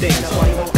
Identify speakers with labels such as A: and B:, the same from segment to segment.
A: things.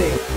A: right?